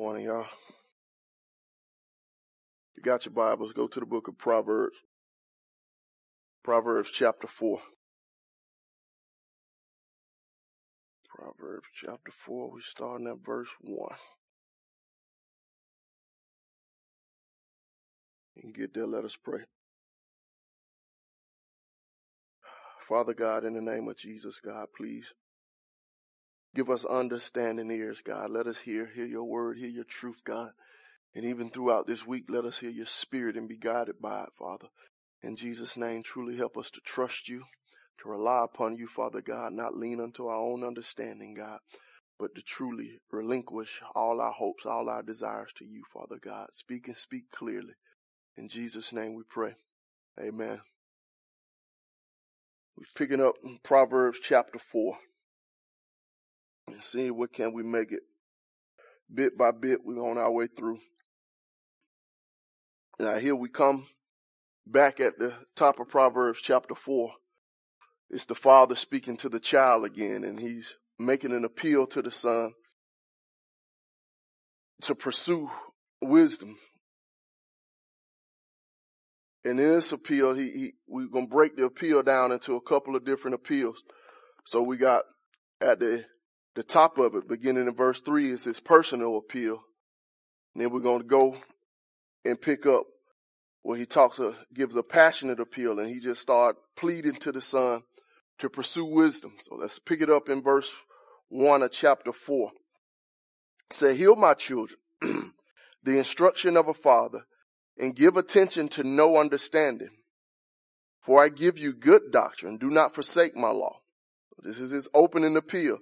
Morning, y'all. If you got your Bibles, go to the book of Proverbs. Proverbs chapter 4. Proverbs chapter 4, we're starting at verse 1. You can get there, let us pray. Father God, in the name of Jesus, God, please give us understanding ears, God. Let us hear, hear your word, hear your truth, God. And even throughout this week, let us hear your spirit and be guided by it, Father. In Jesus' name, truly help us to trust you, to rely upon you, Father God, not lean unto our own understanding, God, but to truly relinquish all our hopes, all our desires to you, Father God. Speak and speak clearly. In Jesus' name we pray. Amen. We're picking up Proverbs chapter 4 and seeing what can we make it. Bit by bit, we're on our way through. Now here we come back at the top of Proverbs chapter 4. It's the father speaking to the child again, and he's making an appeal to the son to pursue wisdom. And in this appeal, he, he we're gonna break the appeal down into a couple of different appeals. So we got at the the top of it, beginning in verse three, is his personal appeal. And then we're going to go and pick up where he talks, a, gives a passionate appeal and he just start pleading to the son to pursue wisdom. So let's pick it up in verse one of chapter four. Say, heal my children, the instruction of a father and give attention to no understanding. For I give you good doctrine. Do not forsake my law. This is his opening appeal.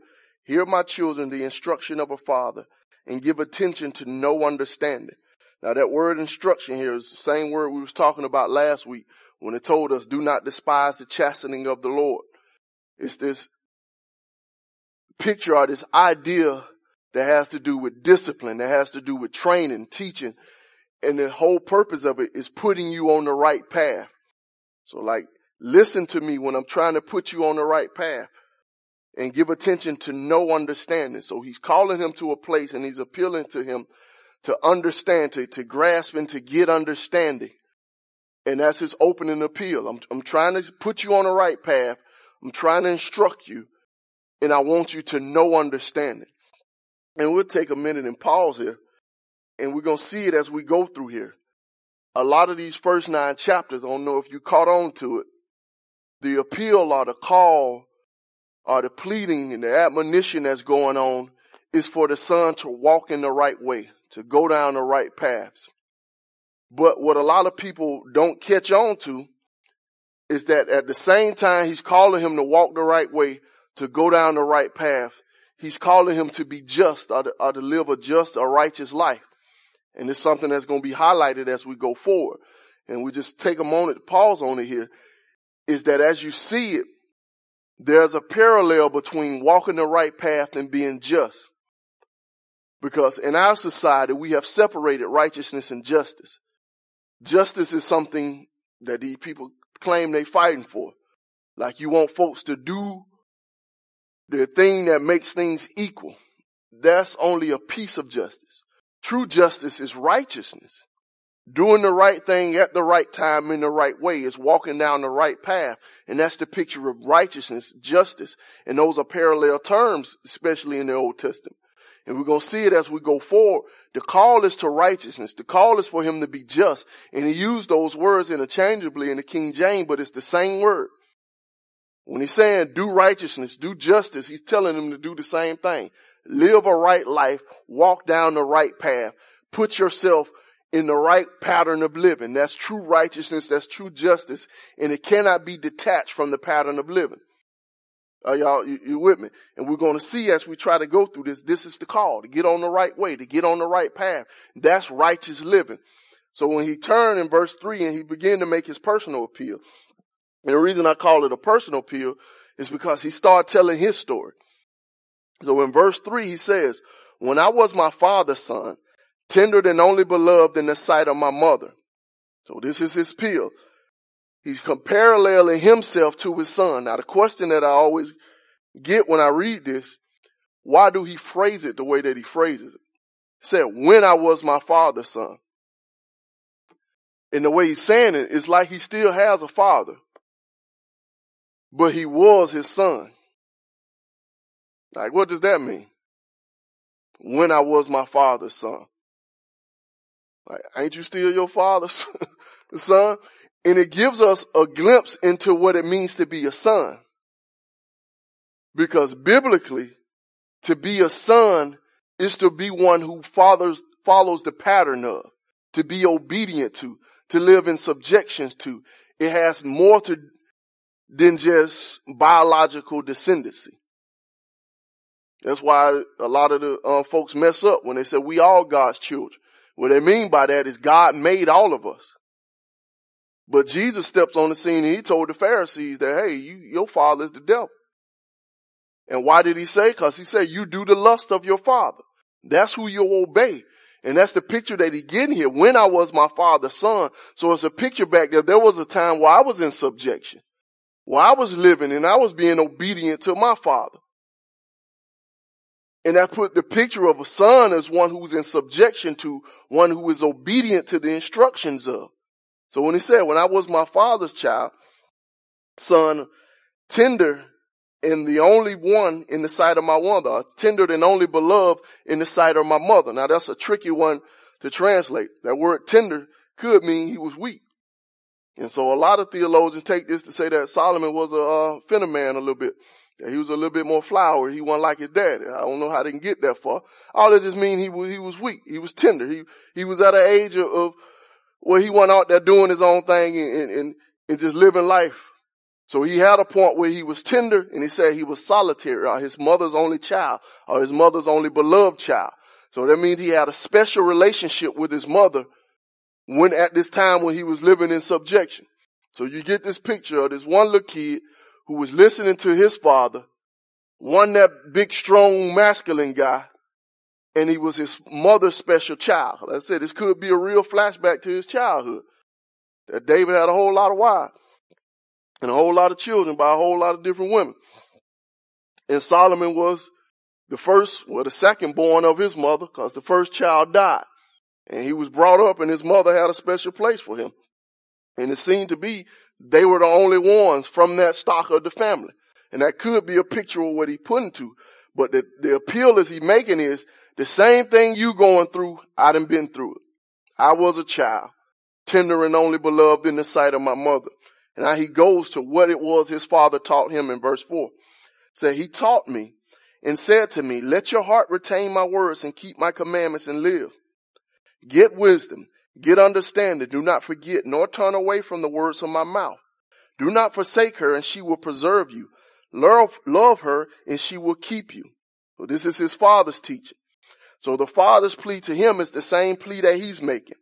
Hear my children the instruction of a father and give attention to no understanding. Now that word instruction here is the same word we was talking about last week when it told us do not despise the chastening of the Lord. It's this picture or this idea that has to do with discipline, that has to do with training, teaching, and the whole purpose of it is putting you on the right path. So like, listen to me when I'm trying to put you on the right path and give attention to no understanding. So he's calling him to a place and he's appealing to him to understand, to, to grasp and to get understanding. And that's his opening appeal. I'm, I'm trying to put you on the right path. I'm trying to instruct you and I want you to know understanding. And we'll take a minute and pause here and we're going to see it as we go through here. A lot of these first nine chapters, I don't know if you caught on to it. The appeal or the call or the pleading and the admonition that's going on is for the son to walk in the right way, to go down the right paths. But what a lot of people don't catch on to is that at the same time he's calling him to walk the right way, to go down the right path, he's calling him to be just or to, or to live a just or righteous life. And it's something that's going to be highlighted as we go forward. And we just take a moment to pause on it here is that as you see it, there's a parallel between walking the right path and being just. Because in our society, we have separated righteousness and justice. Justice is something that these people claim they're fighting for. Like you want folks to do the thing that makes things equal. That's only a piece of justice. True justice is righteousness doing the right thing at the right time in the right way is walking down the right path. And that's the picture of righteousness, justice. And those are parallel terms, especially in the Old Testament. And we're going to see it as we go forward. The call is to righteousness. The call is for him to be just. And he used those words interchangeably in the King James, but it's the same word. When he's saying do righteousness, do justice, he's telling them to do the same thing. Live a right life, walk down the right path, put yourself in the right pattern of living. That's true righteousness. That's true justice. And it cannot be detached from the pattern of living. Are y'all, you, you with me? And we're going to see as we try to go through this, this is the call to get on the right way, to get on the right path. That's righteous living. So when he turned in verse three and he began to make his personal appeal, and the reason I call it a personal appeal is because he started telling his story. So in verse three, he says, when I was my father's son, tender and only beloved in the sight of my mother. So this is his appeal. He's paralleling himself to his son. Now the question that I always get when I read this, why do he phrase it the way that he phrases it? He said, when I was my father's son. And the way he's saying it, it is like he still has a father, but he was his son. Like, what does that mean? When I was my father's son. Like, ain't you still your father's son? And it gives us a glimpse into what it means to be a son. Because biblically, to be a son is to be one who fathers, follows the pattern of, to be obedient to, to live in subjection to. It has more to than just biological descendancy. That's why a lot of the uh, folks mess up when they say we all God's children. What they mean by that is God made all of us. But Jesus steps on the scene and he told the Pharisees that, hey, you, your father is the devil. And why did he say? Cause he said, you do the lust of your father. That's who you obey. And that's the picture that he getting here. When I was my father's son. So it's a picture back there. There was a time where I was in subjection. Where I was living and I was being obedient to my father. And that put the picture of a son as one who's in subjection to, one who is obedient to the instructions of. So when he said, when I was my father's child, son, tender and the only one in the sight of my mother, tender and only beloved in the sight of my mother. Now that's a tricky one to translate. That word tender could mean he was weak. And so a lot of theologians take this to say that Solomon was a uh, finner man a little bit. He was a little bit more flowery. He wasn't like his daddy. I don't know how they can get that far. All that just mean he was, he was weak. He was tender. He, he was at an age of, of where he went out there doing his own thing and, and, and just living life so he had a point where he was tender and he said he was solitary or his mother's only child or his mother's only beloved child. So that means he had a special relationship with his mother when at this time when he was living in subjection. So you get this picture of this one little kid who was listening to his father, one that big, strong, masculine guy, and he was his mother's special child. Like I said, this could be a real flashback to his childhood. That David had a whole lot of wives and a whole lot of children by a whole lot of different women. And Solomon was the first, well, the second born of his mother, because the first child died. And he was brought up and his mother had a special place for him. And it seemed to be they were the only ones from that stock of the family. And that could be a picture of what he put into. But the, the appeal is he making is the same thing you going through, I done been through it. I was a child, tender and only beloved in the sight of my mother. And now he goes to what it was his father taught him in verse four. Said, he taught me and said to me, let your heart retain my words and keep my commandments and live. Get wisdom, get understanding. Do not forget nor turn away from the words of my mouth. Do not forsake her and she will preserve you. Love, love her and she will keep you. So this is his father's teaching. So the father's plea to him is the same plea that he's making.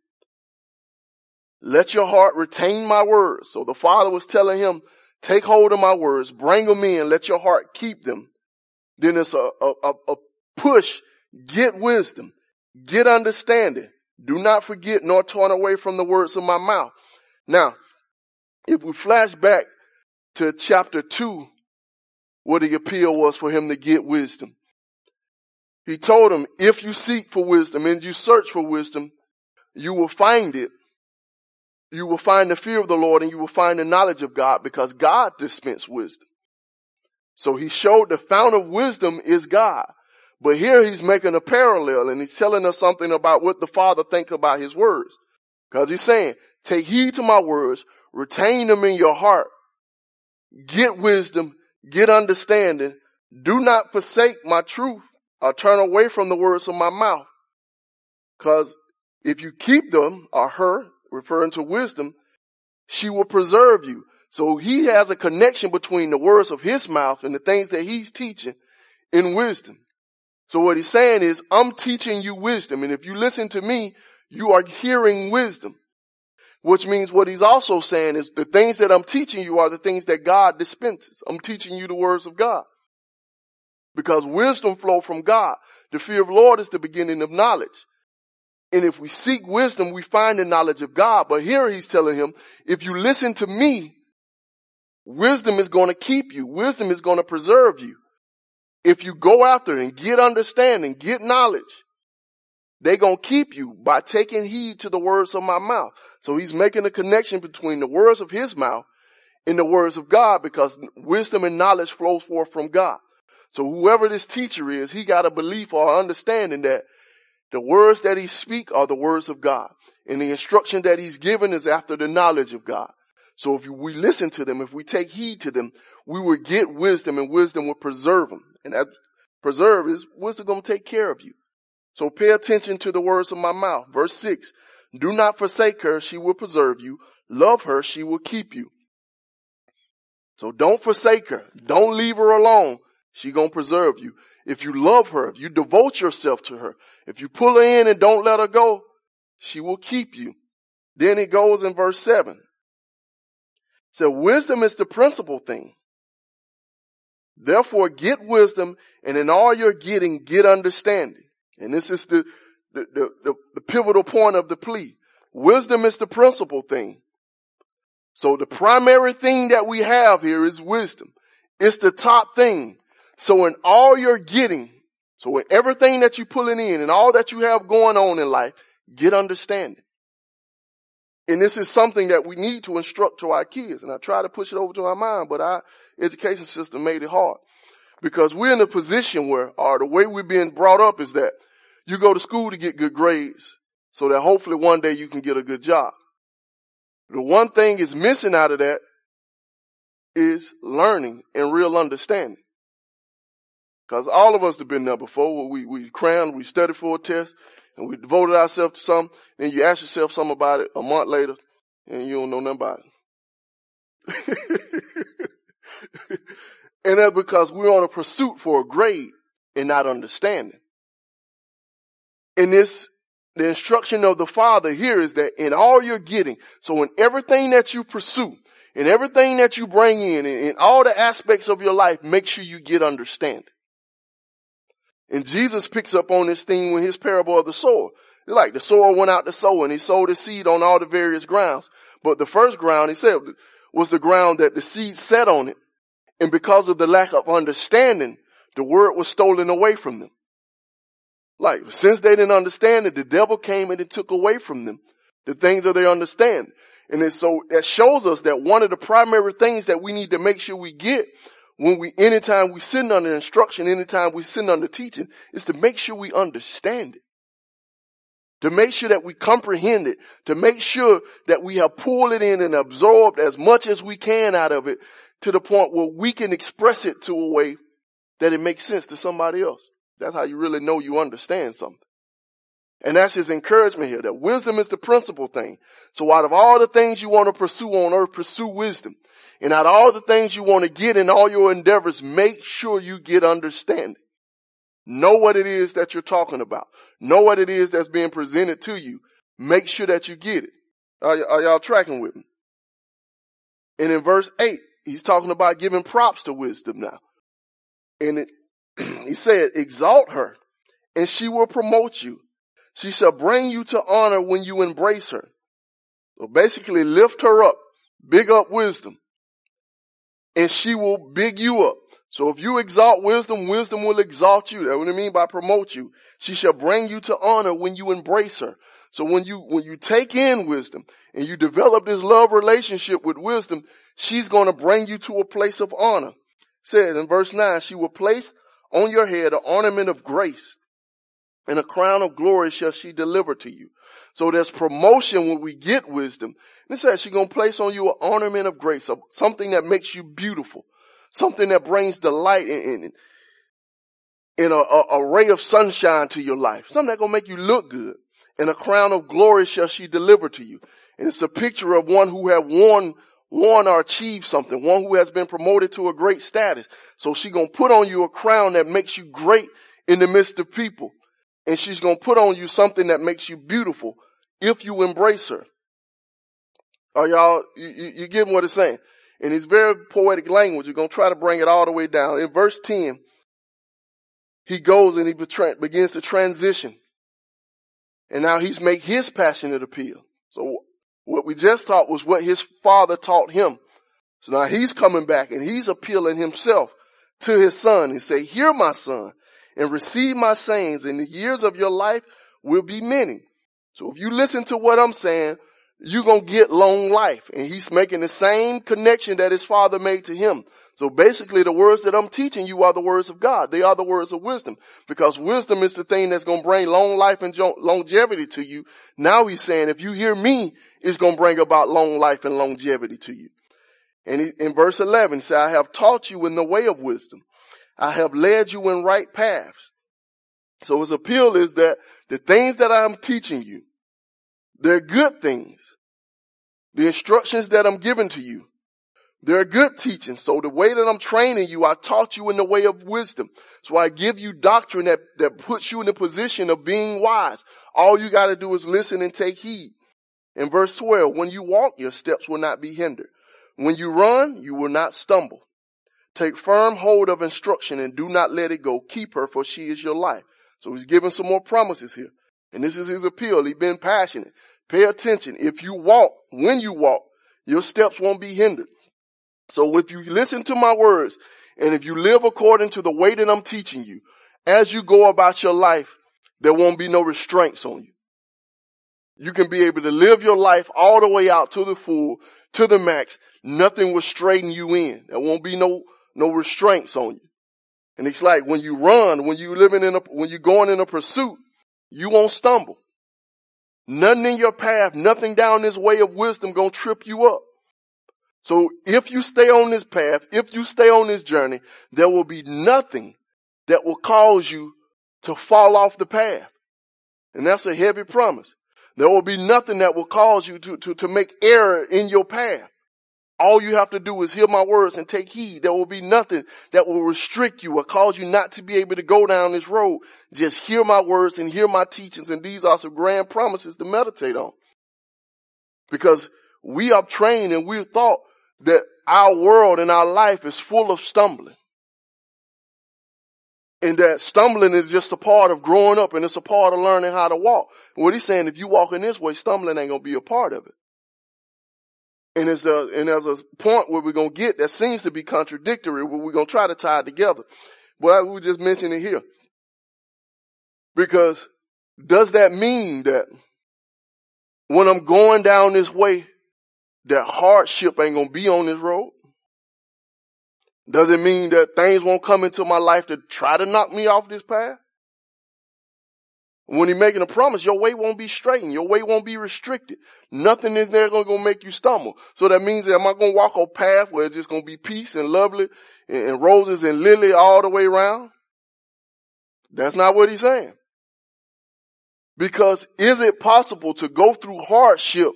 Let your heart retain my words. So the father was telling him, take hold of my words, bring them in, let your heart keep them. Then it's a, a, a push, get wisdom, get understanding. Do not forget nor turn away from the words of my mouth. Now, if we flash back to chapter two, what the appeal was for him to get wisdom. He told him, if you seek for wisdom and you search for wisdom, you will find it you will find the fear of the Lord and you will find the knowledge of God because God dispensed wisdom. So he showed the fount of wisdom is God. But here he's making a parallel and he's telling us something about what the Father thinks about his words. Cause he's saying, take heed to my words, retain them in your heart, get wisdom, get understanding, do not forsake my truth or turn away from the words of my mouth. Cause if you keep them or her, referring to wisdom, she will preserve you. So he has a connection between the words of his mouth and the things that he's teaching in wisdom. So what he's saying is, I'm teaching you wisdom. And if you listen to me, you are hearing wisdom. Which means what he's also saying is the things that I'm teaching you are the things that God dispenses. I'm teaching you the words of God. Because wisdom flow from God. The fear of Lord is the beginning of knowledge. And if we seek wisdom, we find the knowledge of God. But here he's telling him, if you listen to me, wisdom is going to keep you. Wisdom is going to preserve you. If you go after and get understanding, get knowledge, they gonna keep you by taking heed to the words of my mouth. So he's making a connection between the words of his mouth and the words of God because wisdom and knowledge flows forth from God. So whoever this teacher is, he got a belief or understanding that the words that he speak are the words of God. And the instruction that he's given is after the knowledge of God. So if we listen to them, if we take heed to them, we will get wisdom and wisdom will preserve them. And that preserve is wisdom going to take care of you. So pay attention to the words of my mouth. Verse six, do not forsake her. She will preserve you. Love her. She will keep you. So don't forsake her. Don't leave her alone. She gonna preserve you. If you love her, if you devote yourself to her, if you pull her in and don't let her go, she will keep you. Then it goes in verse seven. So wisdom is the principal thing. Therefore get wisdom and in all you're getting, get understanding. And this is the, the, the, the, the pivotal point of the plea. Wisdom is the principal thing. So the primary thing that we have here is wisdom. It's the top thing. So in all you're getting, so in everything that you're pulling in and all that you have going on in life, get understanding. And this is something that we need to instruct to our kids. And I try to push it over to our mind, but our education system made it hard. Because we're in a position where, or the way we're being brought up is that you go to school to get good grades so that hopefully one day you can get a good job. The one thing is missing out of that is learning and real understanding. Cause all of us have been there before. We, we crammed, we studied for a test and we devoted ourselves to something. Then you ask yourself something about it a month later and you don't know nothing about it. and that's because we're on a pursuit for a grade and not understanding. And this, the instruction of the Father here is that in all you're getting, so in everything that you pursue, in everything that you bring in, in, in all the aspects of your life, make sure you get understanding. And Jesus picks up on this thing with his parable of the sower. It's like the sower went out to sow and he sowed his seed on all the various grounds. But the first ground, he said, was the ground that the seed set on it. And because of the lack of understanding, the word was stolen away from them. Like, since they didn't understand it, the devil came and it took away from them the things that they understand. And so that shows us that one of the primary things that we need to make sure we get when we, anytime we sitting under instruction, anytime we sitting under teaching, is to make sure we understand it. To make sure that we comprehend it, to make sure that we have pulled it in and absorbed as much as we can out of it to the point where we can express it to a way that it makes sense to somebody else. That's how you really know you understand something. And that's his encouragement here, that wisdom is the principal thing. So out of all the things you want to pursue on earth, pursue wisdom. And out of all the things you want to get in all your endeavors, make sure you get understanding. Know what it is that you're talking about. Know what it is that's being presented to you. Make sure that you get it. Are, are y'all tracking with me? And in verse 8, he's talking about giving props to wisdom now. And it, he said, exalt her and she will promote you. She shall bring you to honor when you embrace her. So basically lift her up, big up wisdom and she will big you up. So if you exalt wisdom, wisdom will exalt you. That's what I mean by promote you. She shall bring you to honor when you embrace her. So when you, when you take in wisdom and you develop this love relationship with wisdom, she's going to bring you to a place of honor. Said in verse nine, she will place on your head an ornament of grace and a crown of glory shall she deliver to you. So there's promotion when we get wisdom. And it says she's going to place on you an ornament of grace, something that makes you beautiful, something that brings delight in, in, in a, a, ray of sunshine to your life, something that's going to make you look good. And a crown of glory shall she deliver to you. And it's a picture of one who have won, won or achieved something, one who has been promoted to a great status. So she's going to put on you a crown that makes you great in the midst of people and she's going to put on you something that makes you beautiful if you embrace her. Are y'all, you, you, you get what it's saying? In his very poetic language, you're going to try to bring it all the way down. In verse 10, he goes and he begins to transition. And now he's make his passionate appeal. So what we just taught was what his father taught him. So now he's coming back and he's appealing himself to his son and say, hear my son and receive my sayings and the years of your life will be many. So if you listen to what I'm saying, you're going to get long life. And he's making the same connection that his father made to him. So basically the words that I'm teaching you are the words of God. They are the words of wisdom because wisdom is the thing that's going to bring long life and longevity to you. Now he's saying if you hear me, it's going to bring about long life and longevity to you. And in verse 11, say, I have taught you in the way of wisdom. I have led you in right paths. So his appeal is that the things that I'm teaching you, they're good things. The instructions that I'm giving to you, they're good teaching. So the way that I'm training you, I taught you in the way of wisdom. So I give you doctrine that, that puts you in the position of being wise. All you got to do is listen and take heed. In verse 12, when you walk, your steps will not be hindered. When you run, you will not stumble. Take firm hold of instruction and do not let it go. Keep her for she is your life. So he's giving some more promises here. And this is his appeal. He's been passionate. Pay attention. If you walk, when you walk, your steps won't be hindered. So if you listen to my words and if you live according to the way that I'm teaching you, as you go about your life, there won't be no restraints on you. You can be able to live your life all the way out to the full, to the max. Nothing will straighten you in. There won't be no, no restraints on you. And it's like when you run, when you living in a, when you're going in a pursuit, you won't stumble. Nothing in your path, nothing down this way of wisdom gonna trip you up. So if you stay on this path, if you stay on this journey, there will be nothing that will cause you to fall off the path. And that's a heavy promise. There will be nothing that will cause you to, to, to make error in your path. All you have to do is hear my words and take heed. There will be nothing that will restrict you or cause you not to be able to go down this road. Just hear my words and hear my teachings. And these are some grand promises to meditate on. Because we are trained and we're taught that our world and our life is full of stumbling. And that stumbling is just a part of growing up and it's a part of learning how to walk. What he's saying, if you walk in this way, stumbling ain't gonna be a part of it. And there's a, and a point where we're gonna get that seems to be contradictory, where we're gonna try to tie it together. But I we just mention it here. Because does that mean that when I'm going down this way, that hardship ain't gonna be on this road? Does it mean that things won't come into my life to try to knock me off this path? When he's making a promise, your way won't be straightened. Your way won't be restricted. Nothing is there going to make you stumble. So that means that I'm going to walk a path where it's just going to be peace and lovely and, and roses and lily all the way around? That's not what he's saying. Because is it possible to go through hardship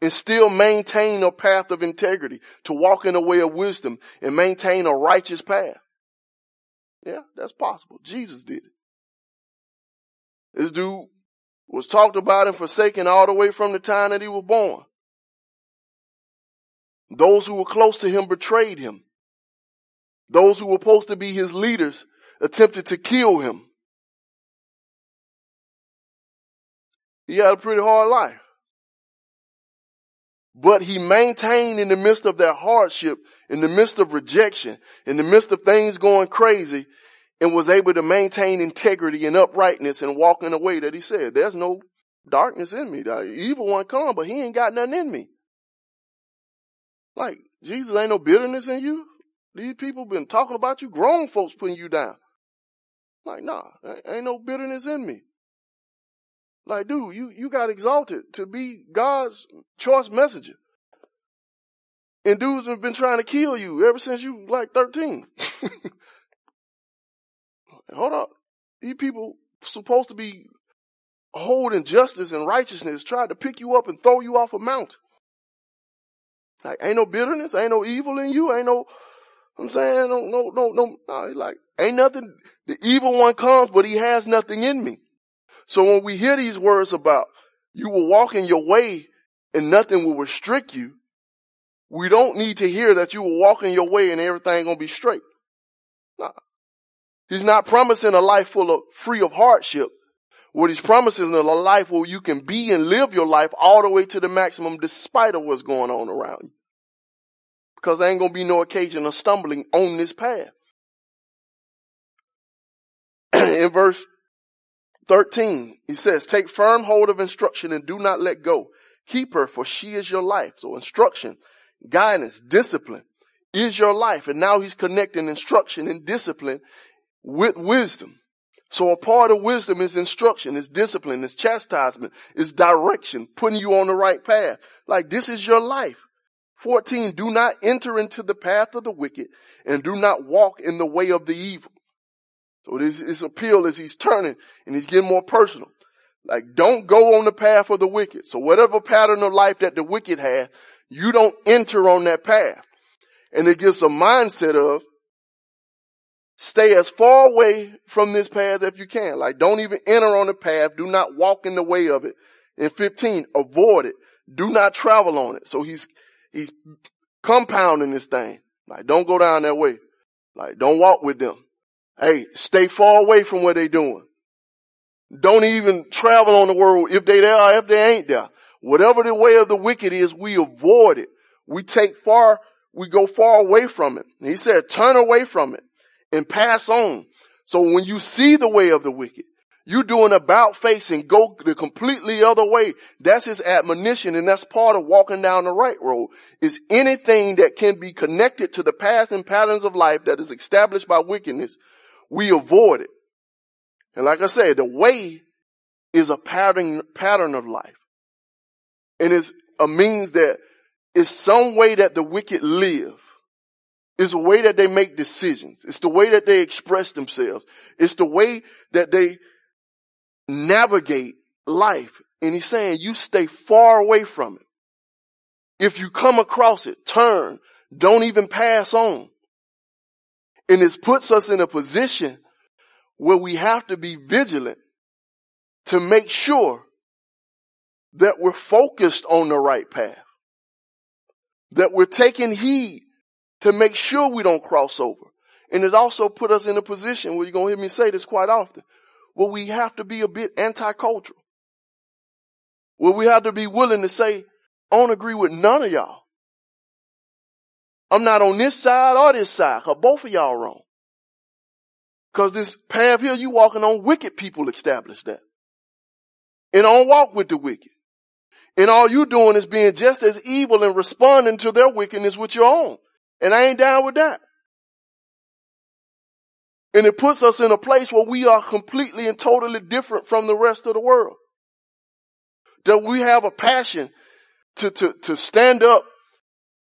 and still maintain a path of integrity, to walk in a way of wisdom and maintain a righteous path. Yeah, that's possible. Jesus did it. This dude was talked about and forsaken all the way from the time that he was born. Those who were close to him betrayed him. Those who were supposed to be his leaders attempted to kill him. He had a pretty hard life. But he maintained in the midst of that hardship, in the midst of rejection, in the midst of things going crazy, and was able to maintain integrity and uprightness and walk in a way that he said, there's no darkness in me. The evil one come, but he ain't got nothing in me. Like, Jesus ain't no bitterness in you. These people been talking about you, grown folks putting you down. Like, nah, ain't no bitterness in me. Like, dude, you, you got exalted to be God's choice messenger. And dudes have been trying to kill you ever since you like 13. Hold up. These people supposed to be holding justice and righteousness tried to pick you up and throw you off a mountain. Like, ain't no bitterness, ain't no evil in you, ain't no, I'm saying, no, no, no, no, no like, ain't nothing, the evil one comes, but he has nothing in me. So when we hear these words about you will walk in your way and nothing will restrict you, we don't need to hear that you will walk in your way and everything gonna be straight. Nah. He's not promising a life full of free of hardship. What he's promising is a life where you can be and live your life all the way to the maximum despite of what's going on around you. Because there ain't gonna be no occasion of stumbling on this path. in verse 13, he says, take firm hold of instruction and do not let go. Keep her for she is your life. So instruction, guidance, discipline is your life. And now he's connecting instruction and discipline with wisdom. So a part of wisdom is instruction, is discipline, is chastisement, is direction, putting you on the right path. Like this is your life. 14, do not enter into the path of the wicked and do not walk in the way of the evil. So this, this appeal is he's turning and he's getting more personal. Like don't go on the path of the wicked. So whatever pattern of life that the wicked have, you don't enter on that path. And it gives a mindset of stay as far away from this path as you can. Like don't even enter on the path. Do not walk in the way of it. In 15, avoid it. Do not travel on it. So he's, he's compounding this thing. Like don't go down that way. Like don't walk with them. Hey, stay far away from what they're doing. Don't even travel on the world if they there or if they ain't there. Whatever the way of the wicked is, we avoid it. We take far, we go far away from it. He said, turn away from it and pass on. So when you see the way of the wicked, you do an about face and go the completely other way. That's his admonition and that's part of walking down the right road is anything that can be connected to the path and patterns of life that is established by wickedness. We avoid it. And like I said, the way is a pattern, pattern of life. And it's a means that it's some way that the wicked live. It's the way that they make decisions. It's the way that they express themselves. It's the way that they navigate life. And he's saying you stay far away from it. If you come across it, turn. Don't even pass on. And this puts us in a position where we have to be vigilant to make sure that we're focused on the right path. That we're taking heed to make sure we don't cross over. And it also put us in a position where you're going to hear me say this quite often, where we have to be a bit anti-cultural. Where we have to be willing to say, I don't agree with none of y'all. I'm not on this side or this side, cause both of y'all wrong. Cause this path here you walking on, wicked people established that. And I don't walk with the wicked. And all you doing is being just as evil and responding to their wickedness with your own. And I ain't down with that. And it puts us in a place where we are completely and totally different from the rest of the world. That we have a passion to, to, to stand up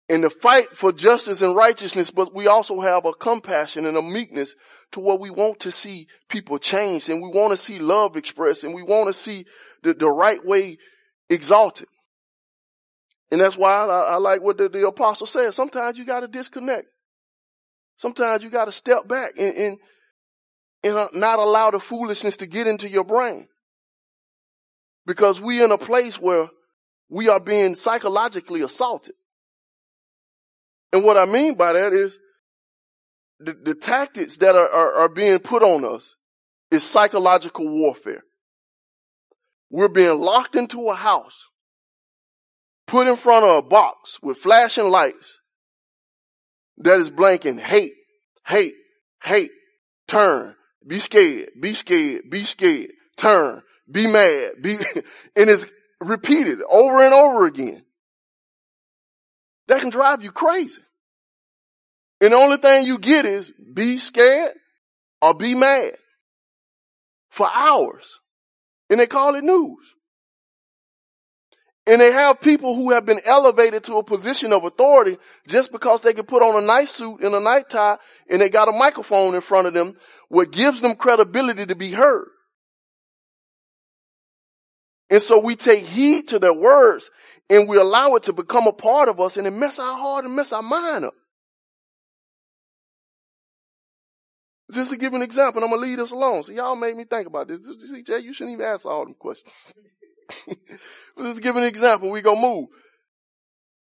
and to fight for justice and righteousness, but we also have a compassion and a meekness to where we want to see people change and we want to see love expressed and we want to see the, the right way exalted. And that's why I, I like what the, the, apostle says. Sometimes you got to disconnect. Sometimes you got to step back and, and, and uh, not allow the foolishness to get into your brain. Because we're in a place where we are being psychologically assaulted. And what I mean by that is the, the tactics that are, are, are being put on us is psychological warfare. We're being locked into a house, put in front of a box with flashing lights that is blanking hate, hate, hate, turn, be scared, be scared, be scared, turn, be mad, be, and it's repeated over and over again. That can drive you crazy. And the only thing you get is be scared or be mad for hours. And they call it news. And they have people who have been elevated to a position of authority just because they can put on a nice suit and a night tie and they got a microphone in front of them, what gives them credibility to be heard. And so we take heed to their words and we allow it to become a part of us and it mess our heart and mess our mind up. Just to give an example, I'm gonna leave this alone. So y'all made me think about this. See, Jay, you shouldn't even ask all them questions. Just give an example. We gonna move.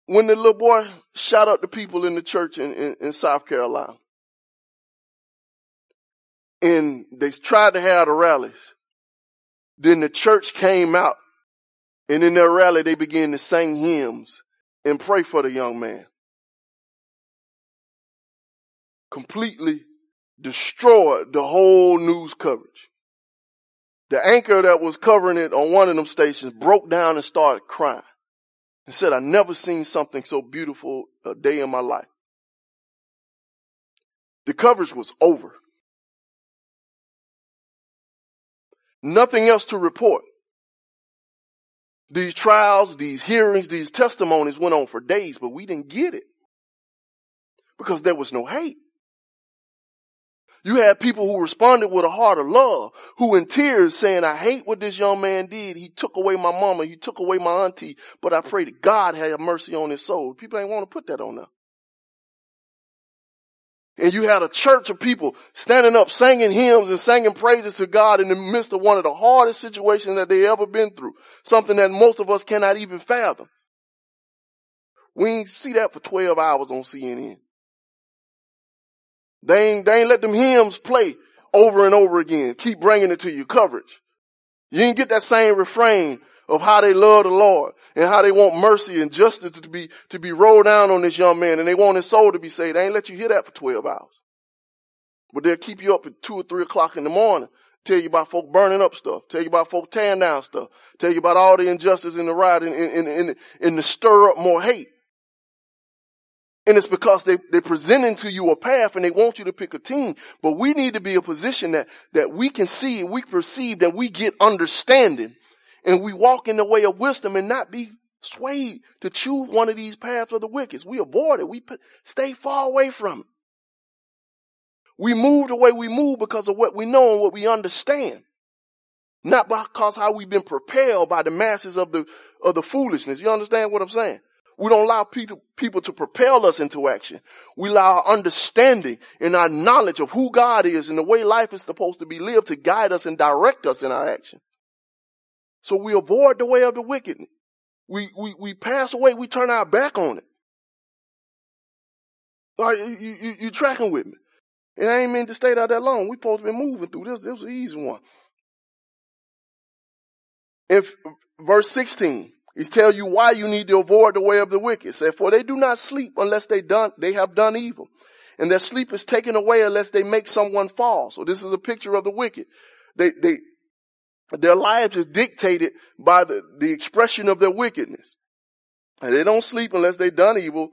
When the little boy shot up the people in the church in, in, in South Carolina, and they tried to have the rallies, then the church came out, and in their rally they began to sing hymns and pray for the young man. Completely destroyed the whole news coverage. The anchor that was covering it on one of them stations broke down and started crying and said, I never seen something so beautiful a day in my life. The coverage was over. Nothing else to report. These trials, these hearings, these testimonies went on for days, but we didn't get it because there was no hate. You had people who responded with a heart of love, who in tears saying, I hate what this young man did. He took away my mama. He took away my auntie, but I pray to God have mercy on his soul. People ain't want to put that on them. And you had a church of people standing up singing hymns and singing praises to God in the midst of one of the hardest situations that they ever been through. Something that most of us cannot even fathom. We ain't see that for 12 hours on CNN. They ain't, they ain't let them hymns play over and over again. Keep bringing it to you coverage. You didn't get that same refrain of how they love the Lord and how they want mercy and justice to be, to be rolled down on this young man and they want his soul to be saved. They ain't let you hear that for 12 hours. But they'll keep you up at two or three o'clock in the morning, tell you about folk burning up stuff, tell you about folk tearing down stuff, tell you about all the injustice in the riot and in, in, in the stir up more hate. And it's because they, they're presenting to you a path and they want you to pick a team. But we need to be a position that, that we can see, we perceive, that we get understanding and we walk in the way of wisdom and not be swayed to choose one of these paths of the wicked. We avoid it. We stay far away from it. We move the way we move because of what we know and what we understand. Not because how we've been propelled by the masses of the, of the foolishness. You understand what I'm saying? We don't allow people, to propel us into action. We allow our understanding and our knowledge of who God is and the way life is supposed to be lived to guide us and direct us in our action. So we avoid the way of the wicked. We, we, we pass away. We turn our back on it. All right, you, you, you tracking with me. And I ain't mean to stay out that long. We supposed to be moving through this. This was an easy one. If verse 16, he tell you why you need to avoid the way of the wicked. Say, for they do not sleep unless they done, they have done evil. And their sleep is taken away unless they make someone fall. So this is a picture of the wicked. They, they, their lives is dictated by the, the expression of their wickedness. And they don't sleep unless they've done evil.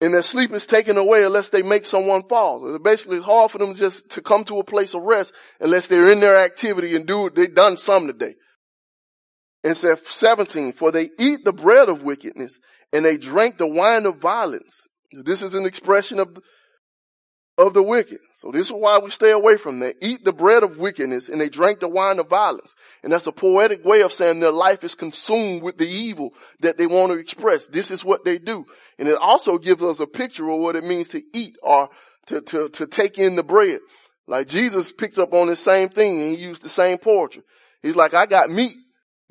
And their sleep is taken away unless they make someone fall. So basically, it's hard for them just to come to a place of rest unless they're in their activity and do they've done some today. And said 17, for they eat the bread of wickedness and they drink the wine of violence. This is an expression of of the wicked. So this is why we stay away from them. Eat the bread of wickedness and they drink the wine of violence. And that's a poetic way of saying their life is consumed with the evil that they want to express. This is what they do. And it also gives us a picture of what it means to eat or to, to, to take in the bread. Like Jesus picks up on the same thing and he used the same poetry. He's like, I got meat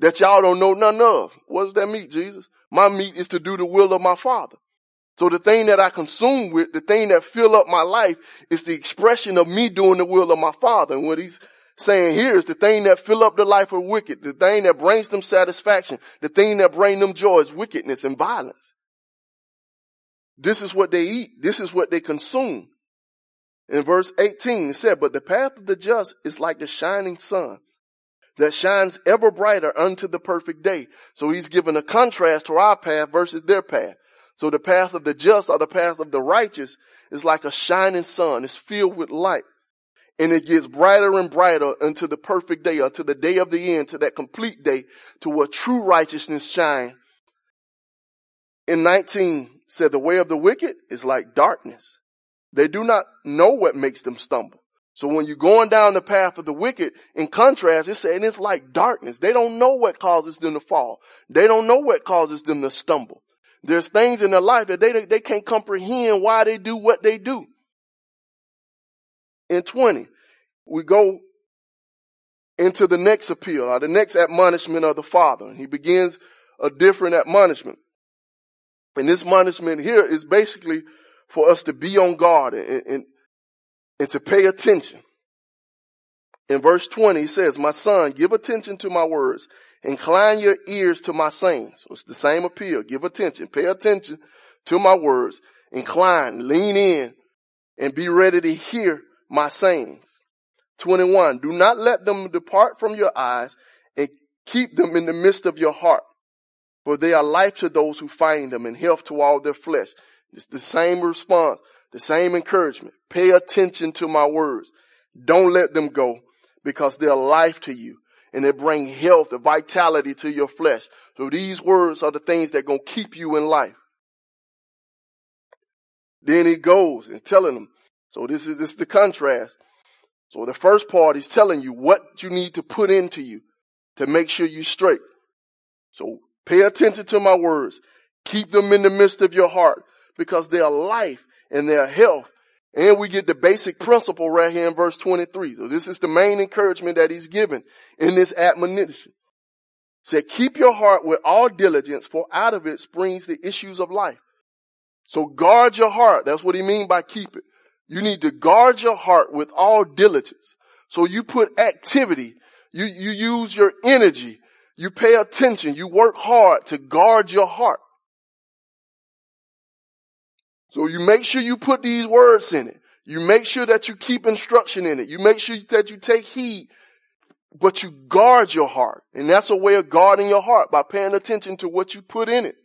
that y'all don't know none of. What is that meat, Jesus? My meat is to do the will of my father. So the thing that I consume with, the thing that fill up my life is the expression of me doing the will of my father. And what he's saying here is the thing that fill up the life of wicked, the thing that brings them satisfaction, the thing that brings them joy is wickedness and violence. This is what they eat. This is what they consume. In verse 18, it said, but the path of the just is like the shining sun that shines ever brighter unto the perfect day. So he's given a contrast to our path versus their path. So the path of the just or the path of the righteous is like a shining sun. It's filled with light. And it gets brighter and brighter until the perfect day, until the day of the end, to that complete day, to where true righteousness shine. In 19 said the way of the wicked is like darkness. They do not know what makes them stumble. So when you're going down the path of the wicked, in contrast, it's saying it's like darkness. They don't know what causes them to fall. They don't know what causes them to stumble. There's things in their life that they, they can't comprehend why they do what they do. In 20, we go into the next appeal or the next admonishment of the father. He begins a different admonishment. And this admonishment here is basically for us to be on guard and, and, and to pay attention. In verse 20, he says, my son, give attention to my words Incline your ears to my sayings. So it's the same appeal. Give attention. Pay attention to my words. Incline, lean in, and be ready to hear my sayings. 21. Do not let them depart from your eyes and keep them in the midst of your heart. For they are life to those who find them and health to all their flesh. It's the same response, the same encouragement. Pay attention to my words. Don't let them go because they're life to you and they bring health and vitality to your flesh. So these words are the things that going to keep you in life. Then he goes and telling them. So this is, this is the contrast. So the first part is telling you what you need to put into you to make sure you're straight. So pay attention to my words. Keep them in the midst of your heart because they are life and their health. And we get the basic principle right here in verse 23. So this is the main encouragement that he's given in this admonition. Said, keep your heart with all diligence, for out of it springs the issues of life. So guard your heart. That's what he mean by keep it. You need to guard your heart with all diligence. So you put activity, you, you use your energy, you pay attention, you work hard to guard your heart. So you make sure you put these words in it. You make sure that you keep instruction in it. You make sure that you take heed, but you guard your heart. And that's a way of guarding your heart by paying attention to what you put in it.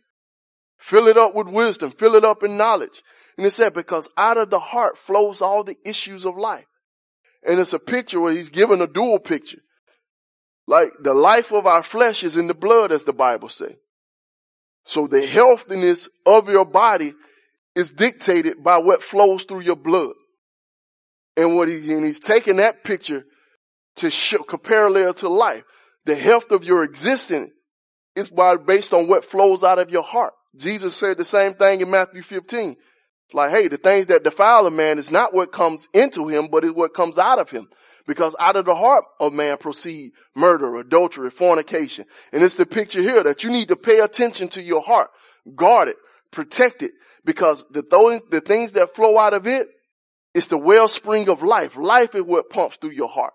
Fill it up with wisdom. Fill it up in knowledge. And it said, because out of the heart flows all the issues of life. And it's a picture where he's given a dual picture. Like the life of our flesh is in the blood, as the Bible says. So the healthiness of your body is dictated by what flows through your blood. And what he, and he's taking that picture to show, parallel to life. The health of your existence is by, based on what flows out of your heart. Jesus said the same thing in Matthew 15. It's like, hey, the things that defile a man is not what comes into him, but is what comes out of him. Because out of the heart of man proceed murder, adultery, fornication. And it's the picture here that you need to pay attention to your heart. Guard it. Protect it. Because the, th- the things that flow out of it, it's the wellspring of life. Life is what pumps through your heart.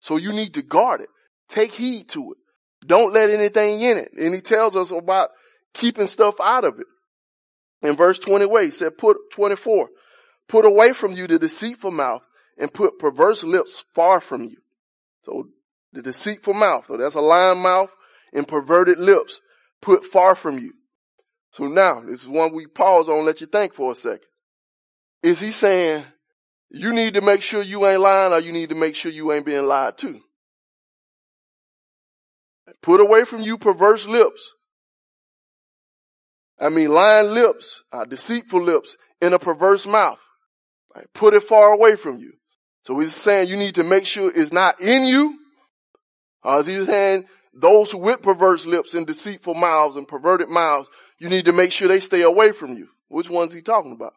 So you need to guard it. Take heed to it. Don't let anything in it. And he tells us about keeping stuff out of it. In verse 20 he said, put 24, put away from you the deceitful mouth and put perverse lips far from you. So the deceitful mouth, so that's a lying mouth and perverted lips put far from you. So now, this is one we pause on, let you think for a second. Is he saying you need to make sure you ain't lying or you need to make sure you ain't being lied to? Put away from you perverse lips. I mean, lying lips, uh, deceitful lips in a perverse mouth. Right? Put it far away from you. So he's saying you need to make sure it's not in you. Uh, is he saying those who with perverse lips and deceitful mouths and perverted mouths, you need to make sure they stay away from you. Which one's he talking about?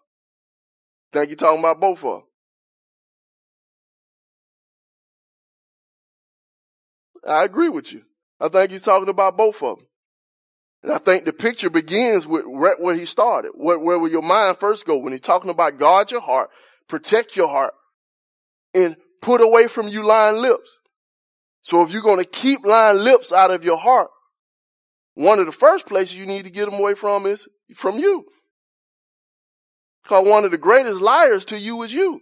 Think you're talking about both of them. I agree with you. I think he's talking about both of them. And I think the picture begins with right where he started. Where, where will your mind first go? When he's talking about guard your heart, protect your heart, and put away from you lying lips. So if you're going to keep lying lips out of your heart, one of the first places you need to get them away from is from you. Because one of the greatest liars to you is you.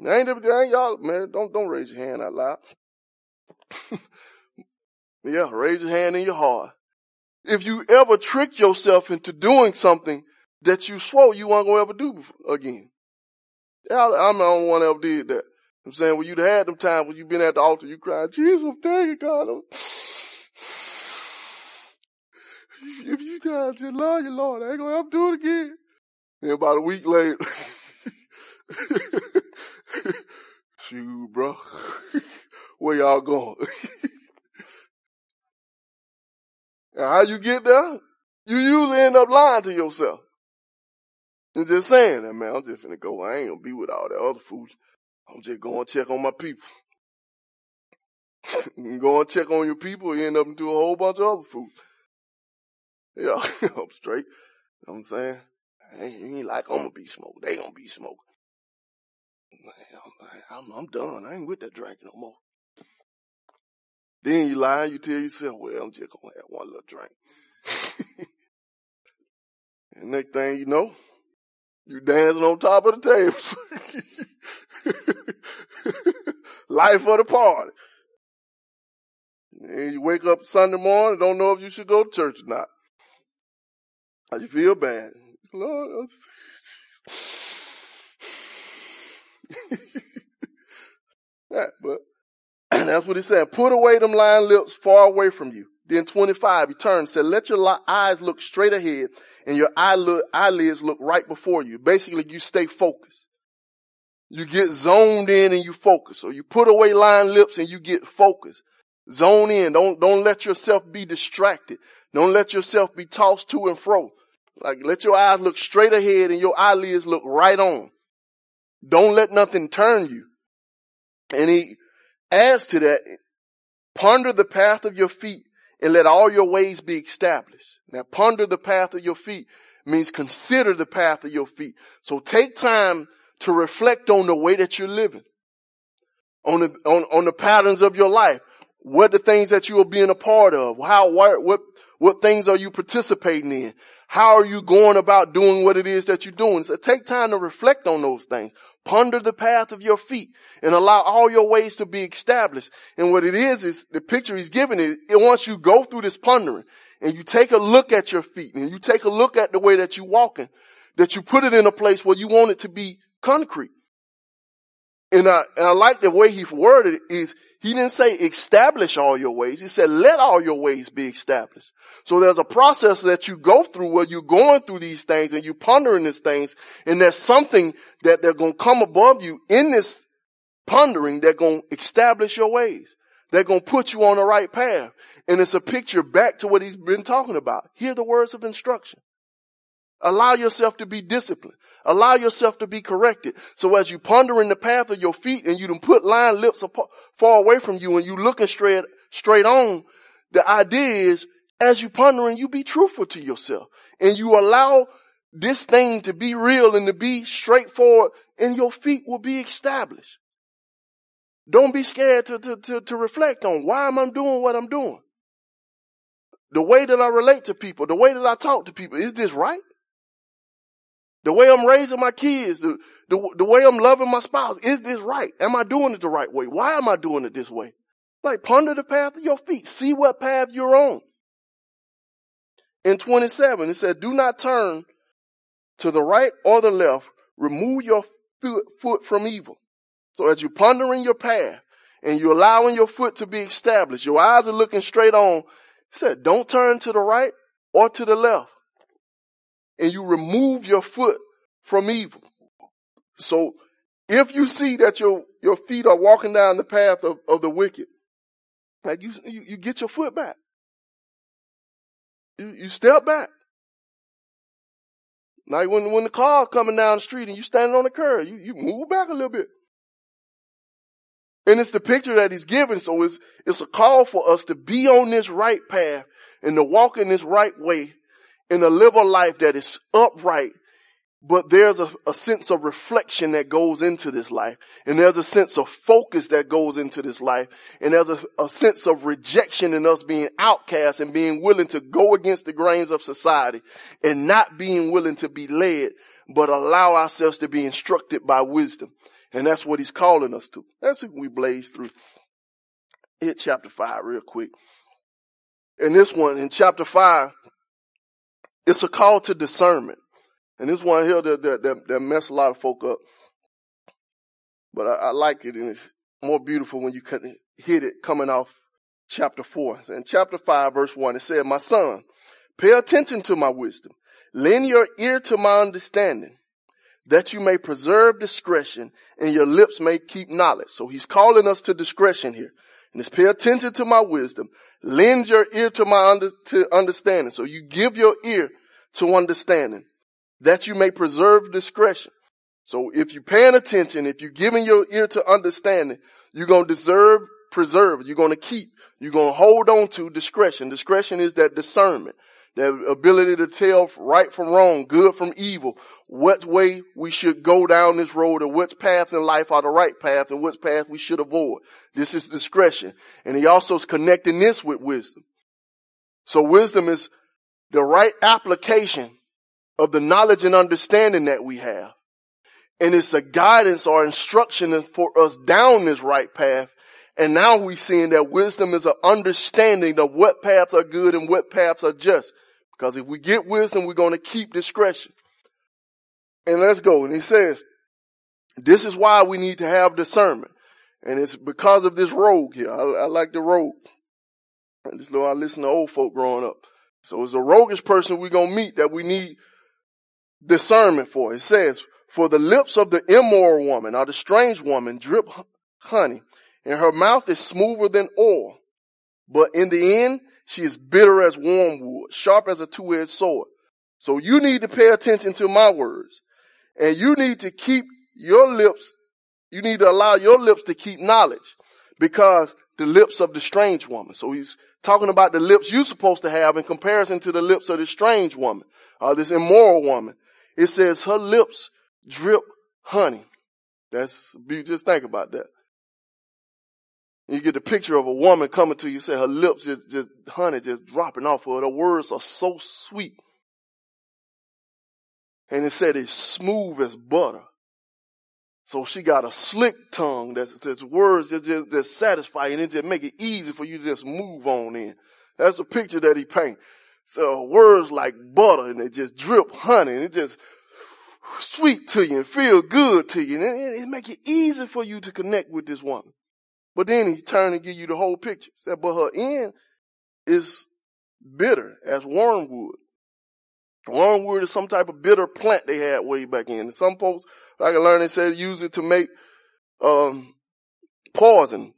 Ain't, ain't y'all, man, don't, don't raise your hand out loud. yeah, raise your hand in your heart. If you ever trick yourself into doing something that you swore you weren't going to ever do again. Yeah, I'm the only one that ever did that. I'm saying when you'd had them times when you've been at the altar, you cried, Jesus, I'm telling God. If you die, just love your Lord. I ain't gonna ever do it again. And about a week later, shoot, bro, where y'all going? and how you get there? You usually end up lying to yourself. And just saying that, man, I'm just gonna go. I ain't gonna be with all that other food. I'm just going to check on my people. go and check on your people, you end up into a whole bunch of other fools. Yeah, I'm straight. You know what I'm saying? Ain't like I'm gonna be smoked. They gonna be smoked. Man, I'm, I'm, I'm done. I ain't with that drinking no more. Then you lie, you tell yourself, well, I'm just gonna have one little drink. and next thing you know, you dancing on top of the tables. Life of the party. And you wake up Sunday morning, don't know if you should go to church or not. How you feel bad. Lord, yeah, but that's what he said. Put away them lying lips far away from you. Then 25, he turned and said, let your eyes look straight ahead and your eyelids look right before you. Basically, you stay focused. You get zoned in and you focus. Or you put away lying lips and you get focused. Zone in. Don't, don't let yourself be distracted. Don't let yourself be tossed to and fro. Like let your eyes look straight ahead and your eyelids look right on. Don't let nothing turn you. And he adds to that, ponder the path of your feet and let all your ways be established. Now ponder the path of your feet means consider the path of your feet. So take time to reflect on the way that you're living, on the, on, on the patterns of your life. What the things that you are being a part of? How, what, what, what things are you participating in? How are you going about doing what it is that you're doing? So take time to reflect on those things. Ponder the path of your feet and allow all your ways to be established. And what it is, is the picture he's giving it, it once you go through this pondering and you take a look at your feet and you take a look at the way that you're walking, that you put it in a place where you want it to be concrete. And I, and I like the way he worded it is he didn't say establish all your ways. He said let all your ways be established. So there's a process that you go through where you're going through these things and you're pondering these things and there's something that they're going to come above you in this pondering They're going to establish your ways. They're going to put you on the right path. And it's a picture back to what he's been talking about. Hear the words of instruction. Allow yourself to be disciplined. Allow yourself to be corrected. So as you ponder in the path of your feet and you don't put lying lips far away from you and you looking straight, straight on, the idea is as you pondering, you be truthful to yourself and you allow this thing to be real and to be straightforward and your feet will be established. Don't be scared to, to, to, to reflect on why am I doing what I'm doing? The way that I relate to people, the way that I talk to people, is this right? The way I'm raising my kids, the, the, the way I'm loving my spouse, is this right? Am I doing it the right way? Why am I doing it this way? Like ponder the path of your feet. See what path you're on. In 27, it said, do not turn to the right or the left. Remove your foot from evil. So as you're pondering your path and you're allowing your foot to be established, your eyes are looking straight on. It said, don't turn to the right or to the left and you remove your foot from evil. So if you see that your, your feet are walking down the path of, of the wicked, like you, you, you get your foot back. You, you step back. Like when, when the car coming down the street and you standing on the curb, you, you move back a little bit. And it's the picture that he's giving. So it's, it's a call for us to be on this right path and to walk in this right way and to live a life that is upright, but there's a, a, sense of reflection that goes into this life. And there's a sense of focus that goes into this life. And there's a, a sense of rejection in us being outcast and being willing to go against the grains of society and not being willing to be led, but allow ourselves to be instructed by wisdom. And that's what he's calling us to. That's what we blaze through. Hit chapter five real quick. And this one in chapter five, it's a call to discernment. And this one here that, that, that, that mess a lot of folk up. But I, I like it and it's more beautiful when you can hit it coming off chapter four. In chapter five, verse one, it said, my son, pay attention to my wisdom. Lend your ear to my understanding that you may preserve discretion and your lips may keep knowledge. So he's calling us to discretion here. And pay attention to my wisdom. Lend your ear to my under, to understanding. So you give your ear to understanding that you may preserve discretion. So if you're paying attention, if you're giving your ear to understanding, you're going to deserve, preserve, you're going to keep, you're going to hold on to discretion. Discretion is that discernment the ability to tell right from wrong, good from evil, what way we should go down this road and which paths in life are the right path and which path we should avoid. This is discretion. And he also is connecting this with wisdom. So wisdom is the right application of the knowledge and understanding that we have. And it's a guidance or instruction for us down this right path. And now we're seeing that wisdom is an understanding of what paths are good and what paths are just. Because if we get wisdom, we're going to keep discretion. And let's go. And he says, this is why we need to have discernment. And it's because of this rogue here. I, I like the rogue. This little, I listen to old folk growing up. So it's a roguish person we're going to meet that we need discernment for. It says, for the lips of the immoral woman or the strange woman drip honey and her mouth is smoother than oil. But in the end, she is bitter as wormwood, sharp as a two-edged sword. So you need to pay attention to my words and you need to keep your lips, you need to allow your lips to keep knowledge because the lips of the strange woman. So he's talking about the lips you're supposed to have in comparison to the lips of the strange woman, uh, this immoral woman. It says her lips drip honey. That's, just think about that. You get the picture of a woman coming to you, say her lips just, just honey just dropping off her. The words are so sweet. And it said it's smooth as butter. So she got a slick tongue that's, that's words that just, satisfy and it just make it easy for you to just move on in. That's a picture that he paint. So words like butter and they just drip honey and it just sweet to you and feel good to you. And it, it make it easy for you to connect with this woman. But then he turned and give you the whole picture. Said, but her end is bitter as wormwood. Wormwood is some type of bitter plant they had way back in. Some folks, like I learned, they said use it to make um, poison.